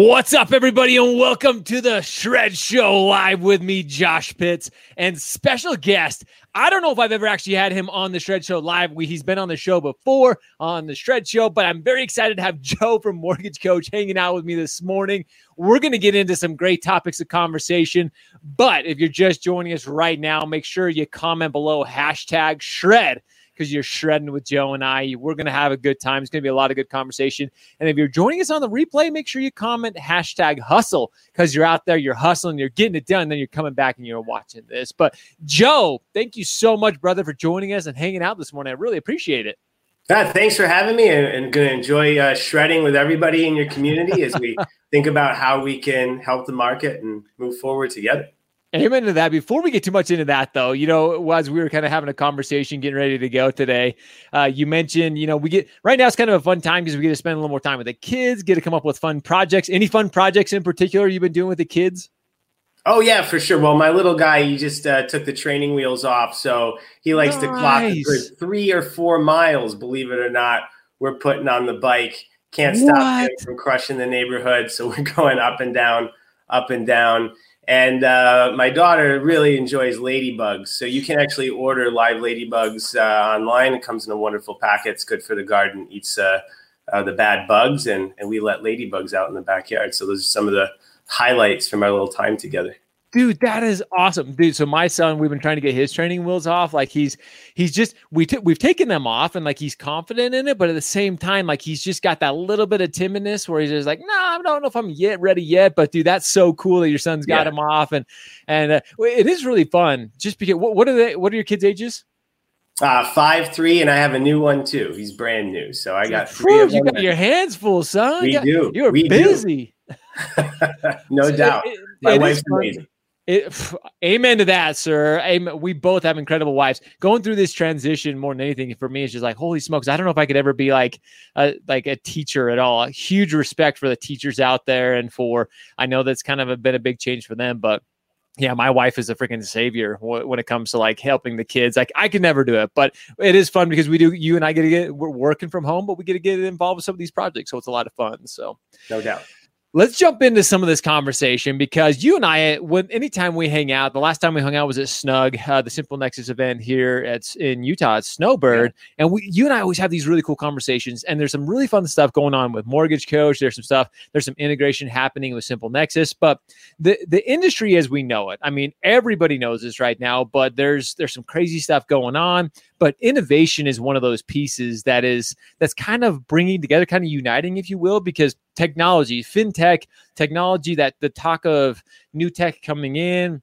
What's up, everybody, and welcome to the Shred Show live with me, Josh Pitts, and special guest. I don't know if I've ever actually had him on the Shred Show live. We, he's been on the show before on the Shred Show, but I'm very excited to have Joe from Mortgage Coach hanging out with me this morning. We're going to get into some great topics of conversation. But if you're just joining us right now, make sure you comment below hashtag Shred because you're shredding with Joe and I. We're going to have a good time. It's going to be a lot of good conversation. And if you're joining us on the replay, make sure you comment hashtag hustle because you're out there, you're hustling, you're getting it done, then you're coming back and you're watching this. But Joe, thank you so much, brother, for joining us and hanging out this morning. I really appreciate it. Yeah, thanks for having me and, and going to enjoy uh, shredding with everybody in your community as we think about how we can help the market and move forward together. Amen to that. Before we get too much into that, though, you know, as we were kind of having a conversation, getting ready to go today, uh, you mentioned, you know, we get right now it's kind of a fun time because we get to spend a little more time with the kids, get to come up with fun projects. Any fun projects in particular you've been doing with the kids? Oh yeah, for sure. Well, my little guy, he just uh, took the training wheels off, so he likes nice. to clock for three or four miles. Believe it or not, we're putting on the bike. Can't stop what? him from crushing the neighborhood, so we're going up and down, up and down. And uh, my daughter really enjoys ladybugs. So you can actually order live ladybugs uh, online. It comes in a wonderful packet. It's good for the garden, eats uh, uh, the bad bugs, and, and we let ladybugs out in the backyard. So those are some of the highlights from our little time together. Dude, that is awesome, dude. So my son, we've been trying to get his training wheels off. Like he's he's just we t- we've taken them off, and like he's confident in it, but at the same time, like he's just got that little bit of timidness where he's just like, no, nah, I don't know if I'm yet ready yet. But dude, that's so cool that your son's got yeah. him off, and and uh, it is really fun. Just because what, what are they? What are your kids' ages? Uh, five three, and I have a new one too. He's brand new, so I got three. Whew, you got your hands full, son. We got, do. You're we busy. no so doubt. It, it, My it wife's amazing. It, amen to that, sir. Amen. We both have incredible wives. Going through this transition more than anything for me is just like, holy smokes! I don't know if I could ever be like a like a teacher at all. A huge respect for the teachers out there, and for I know that's kind of a, been a big change for them, but yeah, my wife is a freaking savior when it comes to like helping the kids. Like I could never do it, but it is fun because we do. You and I get to get we're working from home, but we get to get involved with some of these projects, so it's a lot of fun. So no doubt. Let's jump into some of this conversation because you and I, when anytime we hang out, the last time we hung out was at Snug, uh, the Simple Nexus event here at in Utah at Snowbird, yeah. and we, you and I always have these really cool conversations. And there's some really fun stuff going on with Mortgage Coach. There's some stuff. There's some integration happening with Simple Nexus, but the the industry as we know it, I mean, everybody knows this right now. But there's there's some crazy stuff going on but innovation is one of those pieces that is that's kind of bringing together kind of uniting if you will because technology fintech technology that the talk of new tech coming in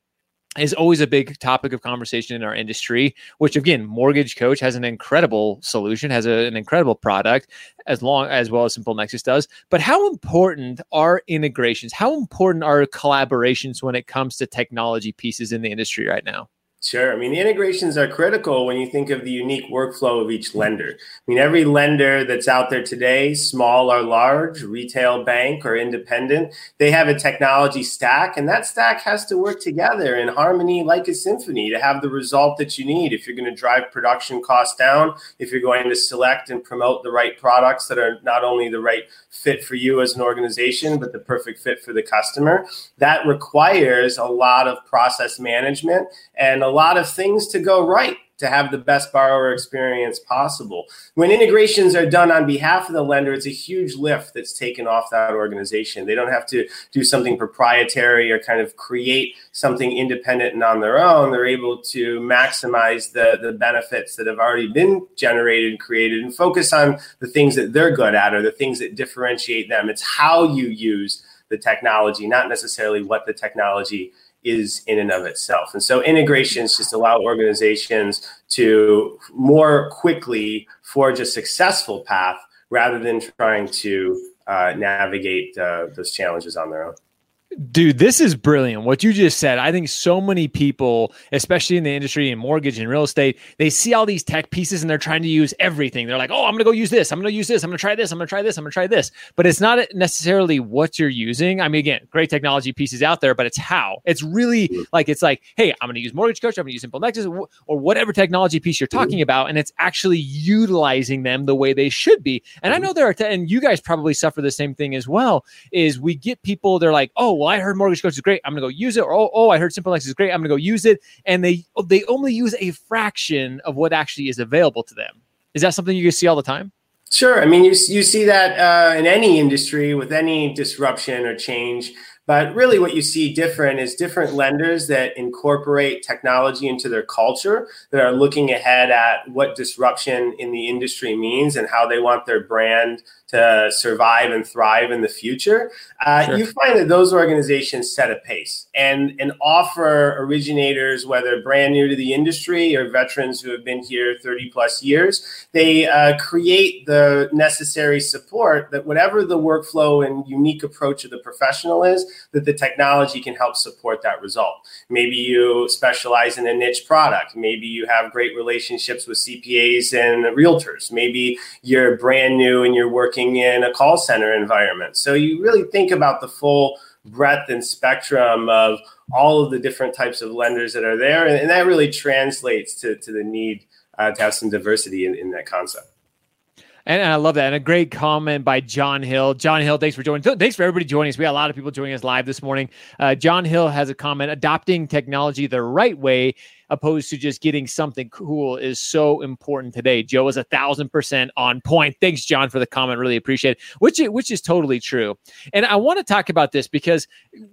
is always a big topic of conversation in our industry which again mortgage coach has an incredible solution has a, an incredible product as long as well as simple nexus does. But how important are integrations? How important are collaborations when it comes to technology pieces in the industry right now Sure. I mean, the integrations are critical when you think of the unique workflow of each lender. I mean, every lender that's out there today, small or large, retail bank or independent, they have a technology stack, and that stack has to work together in harmony like a symphony to have the result that you need. If you're going to drive production costs down, if you're going to select and promote the right products that are not only the right fit for you as an organization, but the perfect fit for the customer, that requires a lot of process management and a lot of things to go right to have the best borrower experience possible. When integrations are done on behalf of the lender, it's a huge lift that's taken off that organization. They don't have to do something proprietary or kind of create something independent and on their own. They're able to maximize the, the benefits that have already been generated and created and focus on the things that they're good at or the things that differentiate them. It's how you use the technology, not necessarily what the technology is in and of itself. And so integrations just allow organizations to more quickly forge a successful path rather than trying to uh, navigate uh, those challenges on their own. Dude, this is brilliant. What you just said. I think so many people, especially in the industry in mortgage and real estate, they see all these tech pieces and they're trying to use everything. They're like, oh, I'm going to go use this. I'm going to use this. I'm going to try this. I'm going to try this. I'm going to try this. But it's not necessarily what you're using. I mean, again, great technology pieces out there, but it's how. It's really like, it's like, hey, I'm going to use Mortgage Coach. I'm going to use Simple Nexus or whatever technology piece you're talking about. And it's actually utilizing them the way they should be. And I mm-hmm. know there are, t- and you guys probably suffer the same thing as well, is we get people, they're like, oh, well, I heard Mortgage Coach is great. I'm going to go use it. Or, oh, oh, I heard Simple is great. I'm going to go use it. And they they only use a fraction of what actually is available to them. Is that something you see all the time? Sure. I mean, you, you see that uh, in any industry with any disruption or change. But really, what you see different is different lenders that incorporate technology into their culture, that are looking ahead at what disruption in the industry means and how they want their brand to survive and thrive in the future, uh, sure. you find that those organizations set a pace and, and offer originators, whether brand new to the industry or veterans who have been here 30 plus years, they uh, create the necessary support that whatever the workflow and unique approach of the professional is, that the technology can help support that result. Maybe you specialize in a niche product. Maybe you have great relationships with CPAs and realtors. Maybe you're brand new and you're working in a call center environment. So you really think about the full breadth and spectrum of all of the different types of lenders that are there. And, and that really translates to, to the need uh, to have some diversity in, in that concept. And, I love that. And a great comment by John Hill. John Hill, thanks for joining. Thanks for everybody joining us. We got a lot of people joining us live this morning. Uh, John Hill has a comment adopting technology the right way opposed to just getting something cool is so important today. Joe is a thousand percent on point. Thanks, John, for the comment. Really appreciate it. Which which is totally true. And I want to talk about this because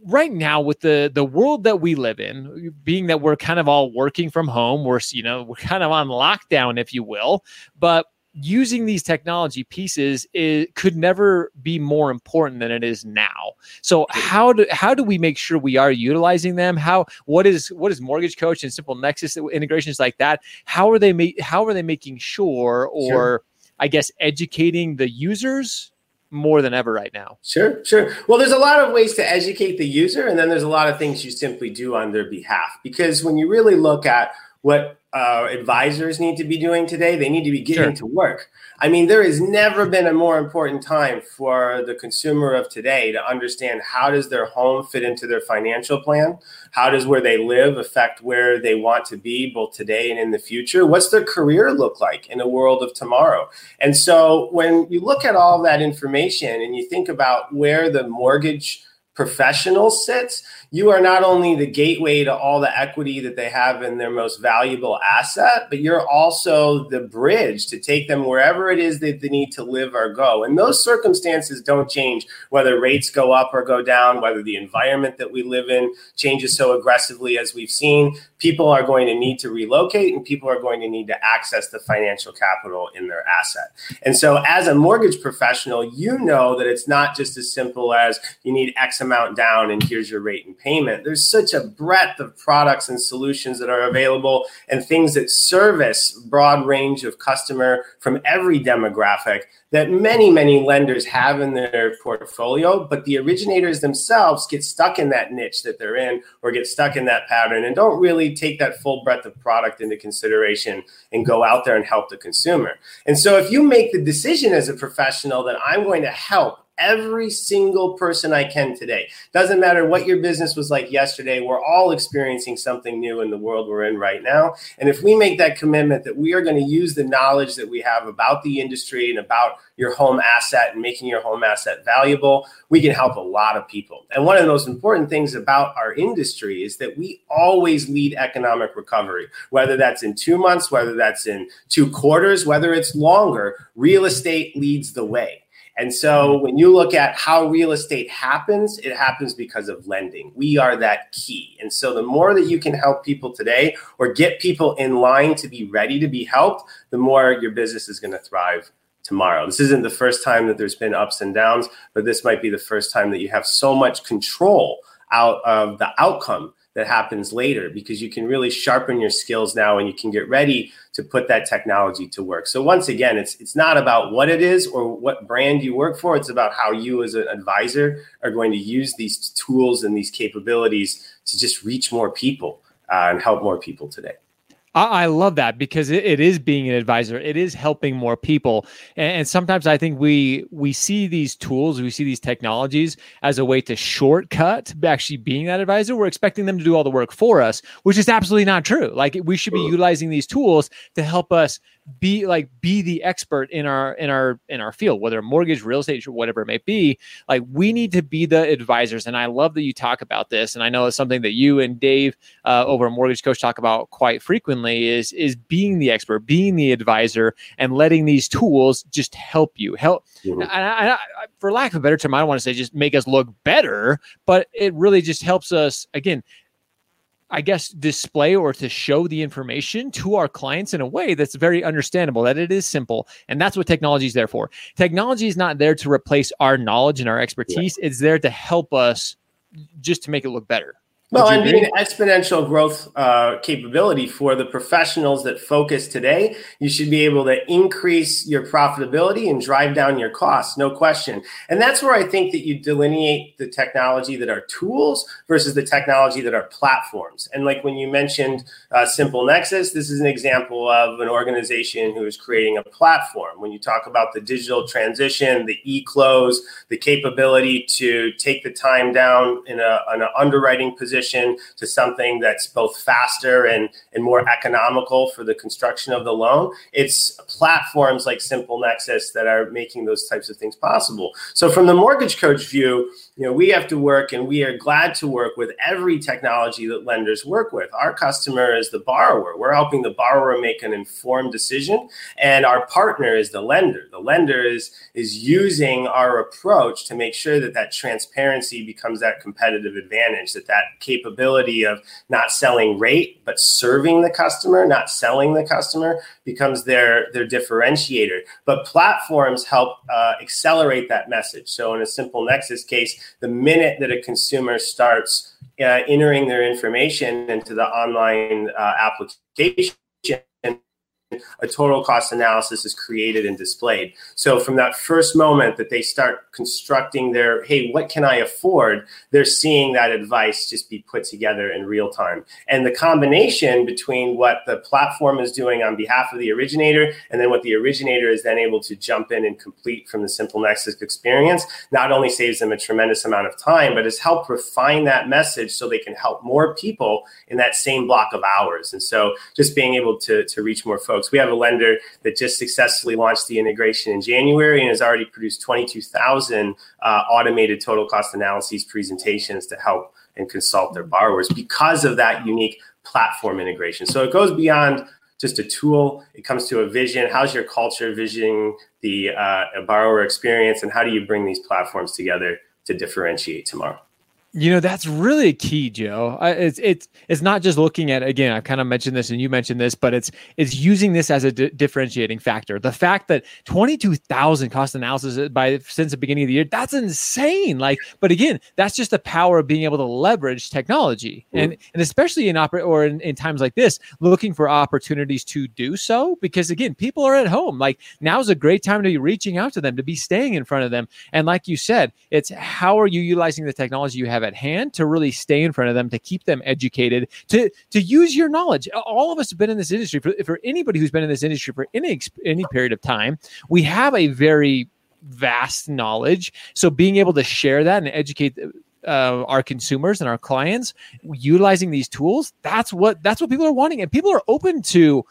right now, with the the world that we live in, being that we're kind of all working from home, we're you know we're kind of on lockdown, if you will. But using these technology pieces it could never be more important than it is now so how do how do we make sure we are utilizing them how what is what is mortgage coach and simple nexus integrations like that how are they how are they making sure or sure. i guess educating the users more than ever right now. Sure, sure. Well, there's a lot of ways to educate the user, and then there's a lot of things you simply do on their behalf. Because when you really look at what uh, advisors need to be doing today. They need to be getting sure. to work. I mean, there has never been a more important time for the consumer of today to understand how does their home fit into their financial plan? How does where they live affect where they want to be both today and in the future? What's their career look like in a world of tomorrow? And so when you look at all that information and you think about where the mortgage professional sits, you are not only the gateway to all the equity that they have in their most valuable asset, but you're also the bridge to take them wherever it is that they need to live or go. And those circumstances don't change whether rates go up or go down, whether the environment that we live in changes so aggressively as we've seen. People are going to need to relocate and people are going to need to access the financial capital in their asset. And so, as a mortgage professional, you know that it's not just as simple as you need X amount down and here's your rate and payment. There's such a breadth of products and solutions that are available and things that service broad range of customer from every demographic that many, many lenders have in their portfolio, but the originators themselves get stuck in that niche that they're in or get stuck in that pattern and don't really take that full breadth of product into consideration and go out there and help the consumer. And so if you make the decision as a professional that I'm going to help every single person I can today. Doesn't matter what your business was like yesterday. We're all experiencing something new in the world we're in right now. And if we make that commitment that we are going to use the knowledge that we have about the industry and about your home asset and making your home asset valuable, we can help a lot of people. And one of the most important things about our industry is that we always lead economic recovery, whether that's in two months, whether that's in two quarters, whether it's longer, real estate leads the way. And so mm-hmm. when you look at how real estate happens, it happens because of lending. We are that key. And so the more that you can help people today or get people in line to be ready to be helped, the more your business is going to thrive tomorrow. This isn't the first time that there's been ups and downs, but this might be the first time that you have so much control out of the outcome that happens later because you can really sharpen your skills now and you can get ready to put that technology to work. So once again, it's it's not about what it is or what brand you work for. It's about how you as an advisor are going to use these tools and these capabilities to just reach more people uh, and help more people today. I, love that because it, it is being an advisor. It is helping more people, and, and, sometimes I think we we see these tools, we see these technologies as a way to shortcut actually being that advisor. We're expecting them to do all the work for us, which is absolutely not true. Like we should be utilizing these tools to help us be like be the expert in our in our in our field whether mortgage real estate or whatever it may be like we need to be the advisors and i love that you talk about this and i know it's something that you and dave uh, over mortgage coach talk about quite frequently is is being the expert being the advisor and letting these tools just help you help mm-hmm. I, I, for lack of a better term i don't want to say just make us look better but it really just helps us again I guess, display or to show the information to our clients in a way that's very understandable, that it is simple. And that's what technology is there for. Technology is not there to replace our knowledge and our expertise, yeah. it's there to help us just to make it look better. Well, and being exponential growth uh, capability for the professionals that focus today, you should be able to increase your profitability and drive down your costs, no question. And that's where I think that you delineate the technology that are tools versus the technology that are platforms. And like when you mentioned uh, Simple Nexus, this is an example of an organization who is creating a platform. When you talk about the digital transition, the e-close, the capability to take the time down in, a, in an underwriting position transition to something that's both faster and, and more economical for the construction of the loan. It's platforms like Simple Nexus that are making those types of things possible. So, from the mortgage coach view, you know, we have to work and we are glad to work with every technology that lenders work with. Our customer is the borrower. We're helping the borrower make an informed decision, and our partner is the lender. The lender is is using our approach to make sure that that transparency becomes that competitive advantage, that that capability of not selling rate but serving the customer, not selling the customer becomes their their differentiator. But platforms help uh, accelerate that message. So in a simple Nexus case, the minute that a consumer starts uh, entering their information into the online uh, application a total cost analysis is created and displayed. So from that first moment that they start constructing their, hey, what can I afford? They're seeing that advice just be put together in real time. And the combination between what the platform is doing on behalf of the originator and then what the originator is then able to jump in and complete from the Simple Nexus experience not only saves them a tremendous amount of time, but has helped refine that message so they can help more people in that same block of hours. And so just being able to, to reach more folks folks. We have a lender that just successfully launched the integration in January and has already produced 22,000 uh, automated total cost analyses presentations to help and consult their borrowers because of that unique platform integration. So it goes beyond just a tool. It comes to a vision. How's your culture visioning the uh, borrower experience, and how do you bring these platforms together to differentiate tomorrow? You know that's really key, Joe. it's it's it's not just looking at again. I've kind of mentioned this, and you mentioned this, but it's it's using this as a di- differentiating factor. The fact that twenty two thousand cost analysis by since the beginning of the year, that's insane. Like, but again, that's just the power of being able to leverage technology, mm. and and especially in oper- or in, in times like this, looking for opportunities to do so. Because again, people are at home. Like now's a great time to be reaching out to them, to be staying in front of them, and like you said, it's how are you utilizing the technology you have have at hand to really stay in front of them, to keep them educated, to to use your knowledge. All of us have been in this industry. For, for anybody who's been in this industry for any any period of time, we have a very vast knowledge. So being able to share that and educate uh, our consumers and our clients utilizing these tools that's what that's what people are wanting and people are open to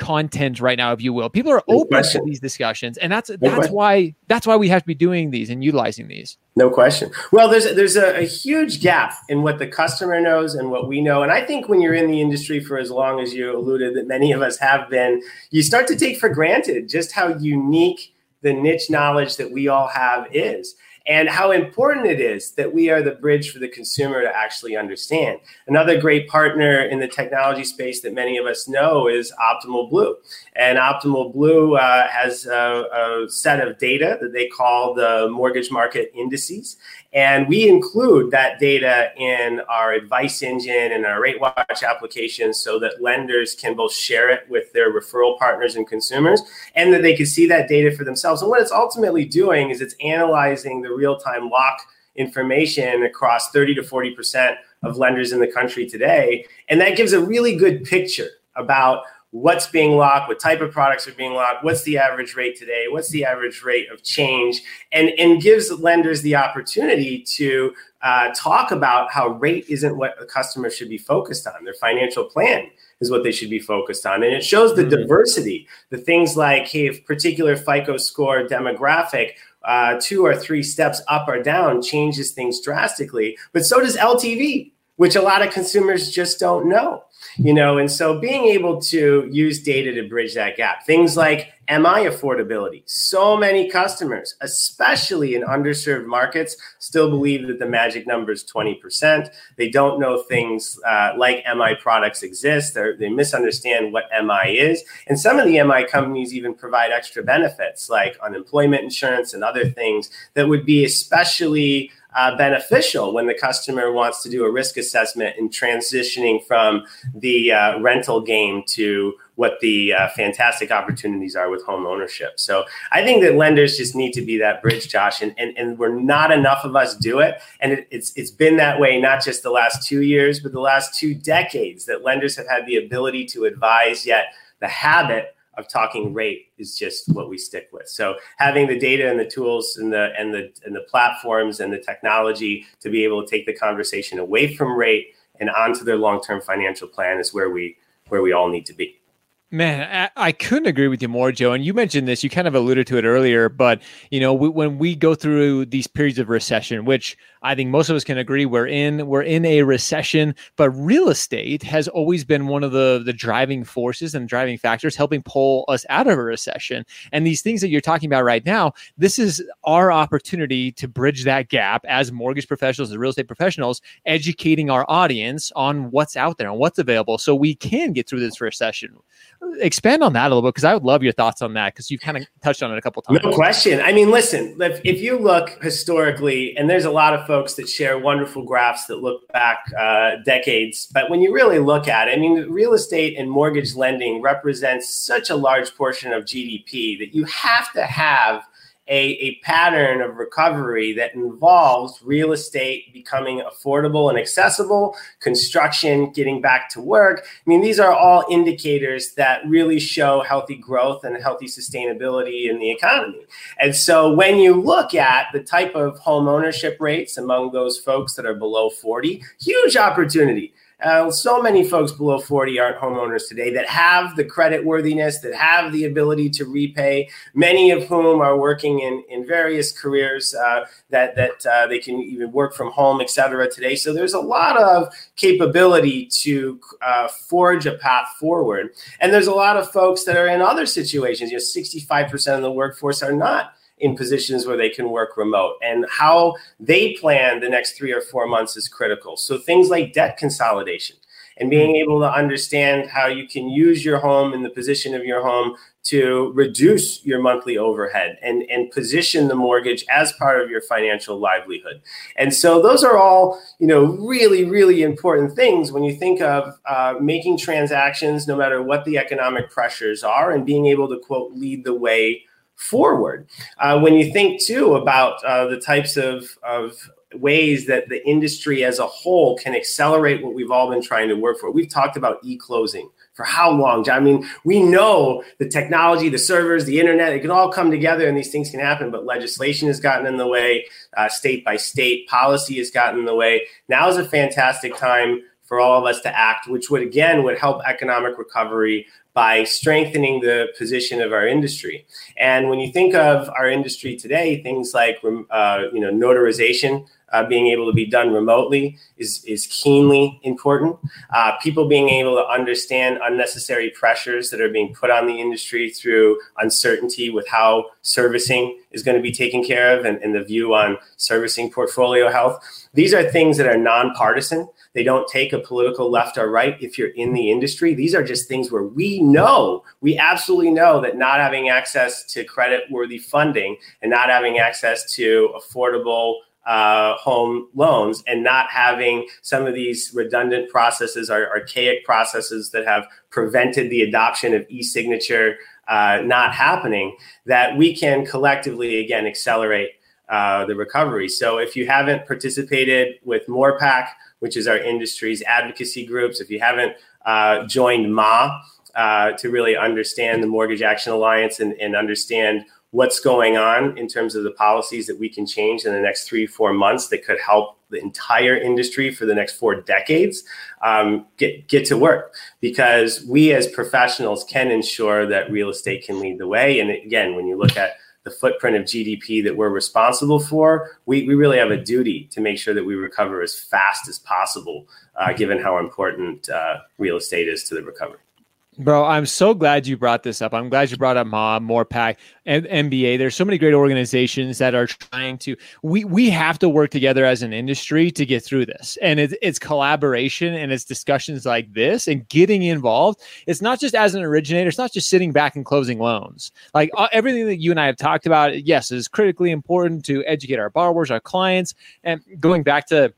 content right now if you will people are no open question. to these discussions and that's no that's question. why that's why we have to be doing these and utilizing these no question well there's there's a, a, huge gap in what the customer knows and what we know and i think when you're in the industry for as long as you alluded that many of us have been you start to take for granted just how unique the niche knowledge that we all have is and how important it is that we are the bridge for the consumer to actually understand. Another great partner in the technology space that many of us know is Optimal Blue. And Optimal Blue uh, has a, a set of data that they call the mortgage market indices. And we include that data in our advice engine and our Rate Watch application so that lenders can both share it with their referral partners and consumers and that they can see that data for themselves. And what it's ultimately doing is it's analyzing the real time lock information across 30 to 40% of lenders in the country today. And that gives a really good picture about what's being locked, what type of products are being locked, what's the average rate today, what's the average rate of change, and, and gives lenders the opportunity to uh, talk about how rate isn't what a customer should be focused on. Their financial plan is what they should be focused on. And it shows the mm-hmm. diversity, the things like, hey, if particular FICO score demographic uh, two or three steps up or down changes things drastically. But so does LTV, which a lot of consumers just don't know you know and so being able to use data to bridge that gap things like mi affordability. So many customers especially in underserved markets still believe that the magic number is 20% they don't know things uh, like mi products exist. They misunderstand what mi is. And some of the mi companies even provide extra benefits like unemployment insurance and other things that would be especially uh, beneficial when the customer wants to do a risk assessment and transitioning from the uh, rental game to what the uh, fantastic opportunities are with home ownership. So I think that lenders just need to be that bridge, Josh, and, and, and we're not enough of us do it. And it, it's, it's been that way, not just the last two years, but the last two decades that lenders have had the ability to advise, yet the habit of talking rate is just what we stick with. So having the data and the tools and the and the and the platforms and the technology to be able to take the conversation away from rate and onto their long-term financial plan is where we where we all need to be. Man, I, couldn't agree with you more, Joe. And you mentioned this, you kind of alluded to it earlier, but you know, we, when we go through these periods of recession, which I think most of us can agree we're in, we're in a recession, but real estate has always been one of the the driving forces and driving factors helping pull us out of a recession. And these things that you're talking about right now, this is our opportunity to bridge that gap as mortgage professionals, as real estate professionals, educating our audience on what's out there and what's available, so we can get through this recession expand on that a little bit because I would love your thoughts on that because you've kind of touched on it a couple times. No question. I mean, listen, if, if, you look historically, and there's a lot of folks that share wonderful graphs that look back uh, decades, but when you really look at it, I mean, real estate and mortgage lending represents such a large portion of GDP that you have to have a, a pattern of recovery that involves real estate becoming affordable and accessible, construction getting back to work. I mean, these are all indicators that really show healthy growth and healthy sustainability in the economy. And so when you look at the type of home ownership rates among those folks that are below 40, huge opportunity uh, so many folks below 40 aren't homeowners today that have the credit worthiness, that have the ability to repay, many of whom are working in, in various careers uh, that, that uh, they can even work from home, et cetera, today. So there's a lot of capability to uh, forge a path forward. And there's a lot of folks that are in other situations. You know, 65% of the workforce are not in positions where they can work remote and how they plan the next three or four months is critical. So things like debt consolidation and being able to understand how you can use your home and the position of your home to reduce your monthly overhead and, and position the mortgage as part of your financial livelihood. And so those are all, you know, really, really important things when you think of uh, making transactions, no matter what the economic pressures are, and being able to quote, lead the way forward. Uh, when you think too about uh, the types of, of ways that the industry as a whole can accelerate what we've all been trying to work for, we've talked about e closing for how long? I mean, we know the technology, the servers, the internet, it can all come together and these things can happen, but legislation has gotten in the way, uh, state by state, policy has gotten in the way. Now is a fantastic time for all of us to act, which would again would help economic recovery by strengthening the position of our industry. And when you think of our industry today, things like uh, you know notarization uh, being able to be done remotely is, is keenly important. Uh, people being able to understand unnecessary pressures that are being put on the industry through uncertainty with how servicing is going to be taken care of and, and the view on servicing portfolio health. These are things that are nonpartisan. They don't take a political left or right if you're in the industry. These are just things where we know, we absolutely know that not having access to credit worthy funding and not having access to affordable uh, home loans and not having some of these redundant processes or archaic processes that have prevented the adoption of e-signature uh, not happening, that we can collectively again accelerate uh, the recovery. So if you haven't participated with MORPAC, which is our industry's advocacy groups, if you haven't uh, joined MA uh, to really understand the Mortgage Action Alliance and, and understand what's going on in terms of the policies that we can change in the next three, four months that could help the entire industry for the next four decades, um, get get to work because we as professionals can ensure that real estate can lead the way. And again, when you look at the footprint of GDP that we're responsible for, we, we really have a duty to make sure that we recover as fast as possible, uh, given how important uh, real estate is to the recovery. Bro, I'm so glad you brought this up. I'm glad you brought up Mom, MORPAC, and MBA. There's so many great organizations that are trying to. We we have to work together as an industry to get through this, and it's, it's collaboration and it's discussions like this and getting involved. It's not just as an originator. It's not just sitting back and closing loans. Like uh, everything that you and I have talked about, yes, is critically important to educate our borrowers, our clients, and going back to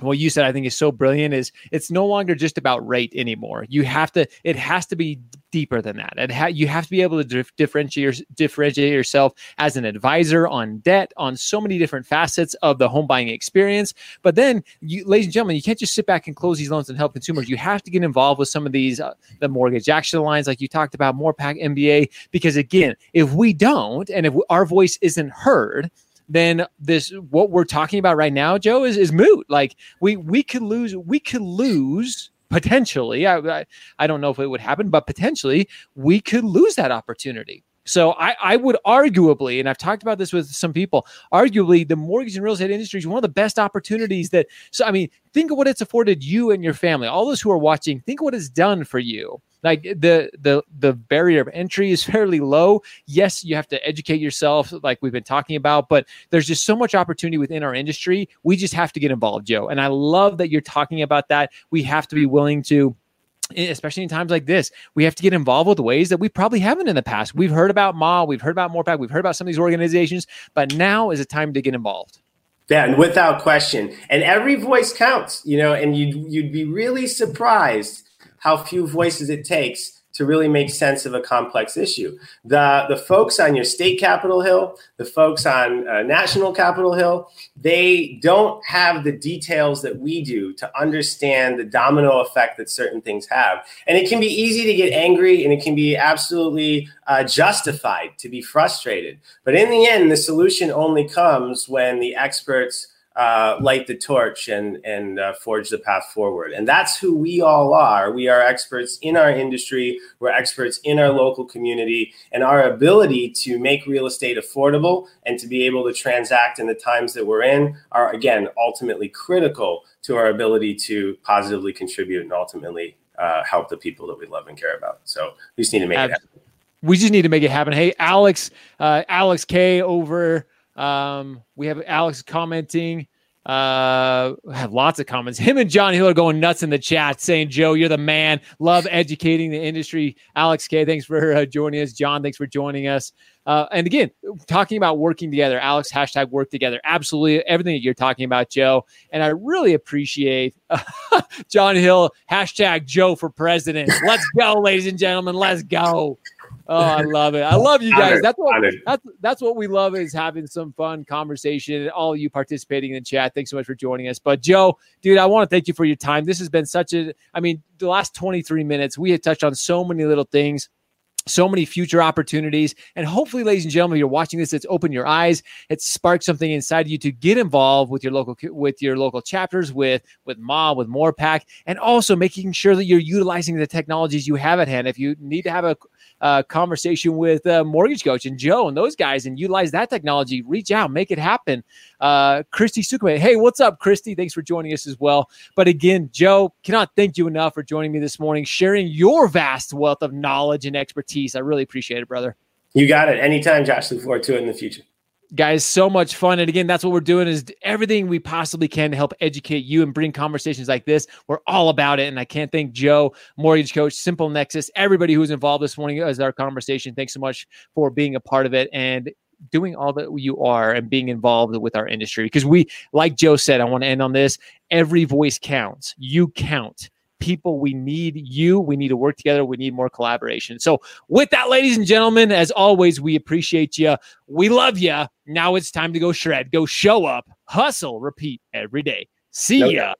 what you said i think is so brilliant is it's no longer just about rate anymore. You have to it has to be deeper than that. And ha- you have to be able to dif- differentiate differentiate yourself as an advisor on debt on so many different facets of the home buying experience. But then you ladies and gentlemen you can't just sit back and close these loans and help consumers. You have to get involved with some of these uh, the mortgage action alliance like you talked about MORPAC MBA because again if we don't and if our voice isn't heard then this what we're talking about right now, Joe, is is moot. Like we we could lose we could lose potentially. I, I, I don't know if it would happen, but potentially we could lose that opportunity. So I, I would arguably, and I've talked about this with some people, arguably the mortgage and real estate industry is one of the best opportunities that. So I mean, think of what it's afforded you and your family. All those who are watching, think what it's done for you like the the the barrier of entry is fairly low yes you have to educate yourself like we've been talking about but there's just so much opportunity within our industry we just have to get involved joe and i love that you're talking about that we have to be willing to especially in times like this, we have to get involved with ways that we probably haven't in the past. We've heard about MA, we've heard about MORPAC, we've heard about some of these organizations, but now is a time to get involved. Yeah, and without question. And every voice counts, you know, and you'd, you'd be really surprised how few voices it takes to really make sense of a complex issue. The, the folks on your state Capitol Hill, the folks on uh, National Capitol Hill, they don't have the details that we do to understand the domino effect that certain things have. And it can be easy to get angry and it can be absolutely uh, justified to be frustrated. But in the end, the solution only comes when the experts uh, light the torch and and uh, forge the path forward. And that's who we all are. We are experts in our industry. We're experts in our local community, and our ability to make real estate affordable and to be able to transact in the times that we're in are again ultimately critical to our ability to positively contribute and ultimately uh, help the people that we love and care about. So we just need to make it happen. We just need to make it happen. Hey, Alex, uh, Alex K over um, we have Alex commenting. Uh, have lots of comments. Him and John Hill are going nuts in the chat, saying, "Joe, you're the man. Love educating the industry." Alex K, thanks for uh, joining us. John, thanks for joining us. Uh, and again, talking about working together. Alex, hashtag work together. Absolutely everything that you're talking about, Joe. And I really appreciate John Hill. Hashtag Joe for president. Let's go, ladies and gentlemen. Let's go. Oh, I love it. I love you guys. That's what that's that's what we love is having some fun conversation. and All of you participating in the chat. Thanks so much for joining us. But Joe, dude, I want to thank you for your time. This has been such a I mean, the last 23 minutes, we had touched on so many little things so many future opportunities. And hopefully, ladies and gentlemen, you're watching this, it's opened your eyes, it's sparked something inside you to get involved with your local with your local chapters, with with MA, with MORPAC, and also making sure that you're utilizing the technologies you have at hand. If you need to have a uh, conversation with uh, Mortgage Coach and Joe and those guys and utilize that technology. Reach out, make it happen. uh, Christy Sukame. Hey, what's up, Christy? Thanks for joining us as well. But again, Joe, cannot thank you enough for joining me this morning, sharing your vast wealth of knowledge and expertise. I really appreciate it, brother. You got it. Anytime, Josh. Look forward to it in the future guys so much fun. And again that's what we're doing is everything we possibly can to help educate you and bring conversations like this. We're all about it. And i can't thank joe mortgage coach simple nexus everybody who's involved this morning as our conversation. Thanks so much for being a part of it and doing all that you are and being involved with our industry. Because we like joe said i want to end on this every voice counts. You count people. We need you. We need to work together. We need more collaboration. So, with that, ladies and gentlemen, as always, we appreciate you. We love you. Now it's time to go shred, go show up, hustle, repeat every day. See ya.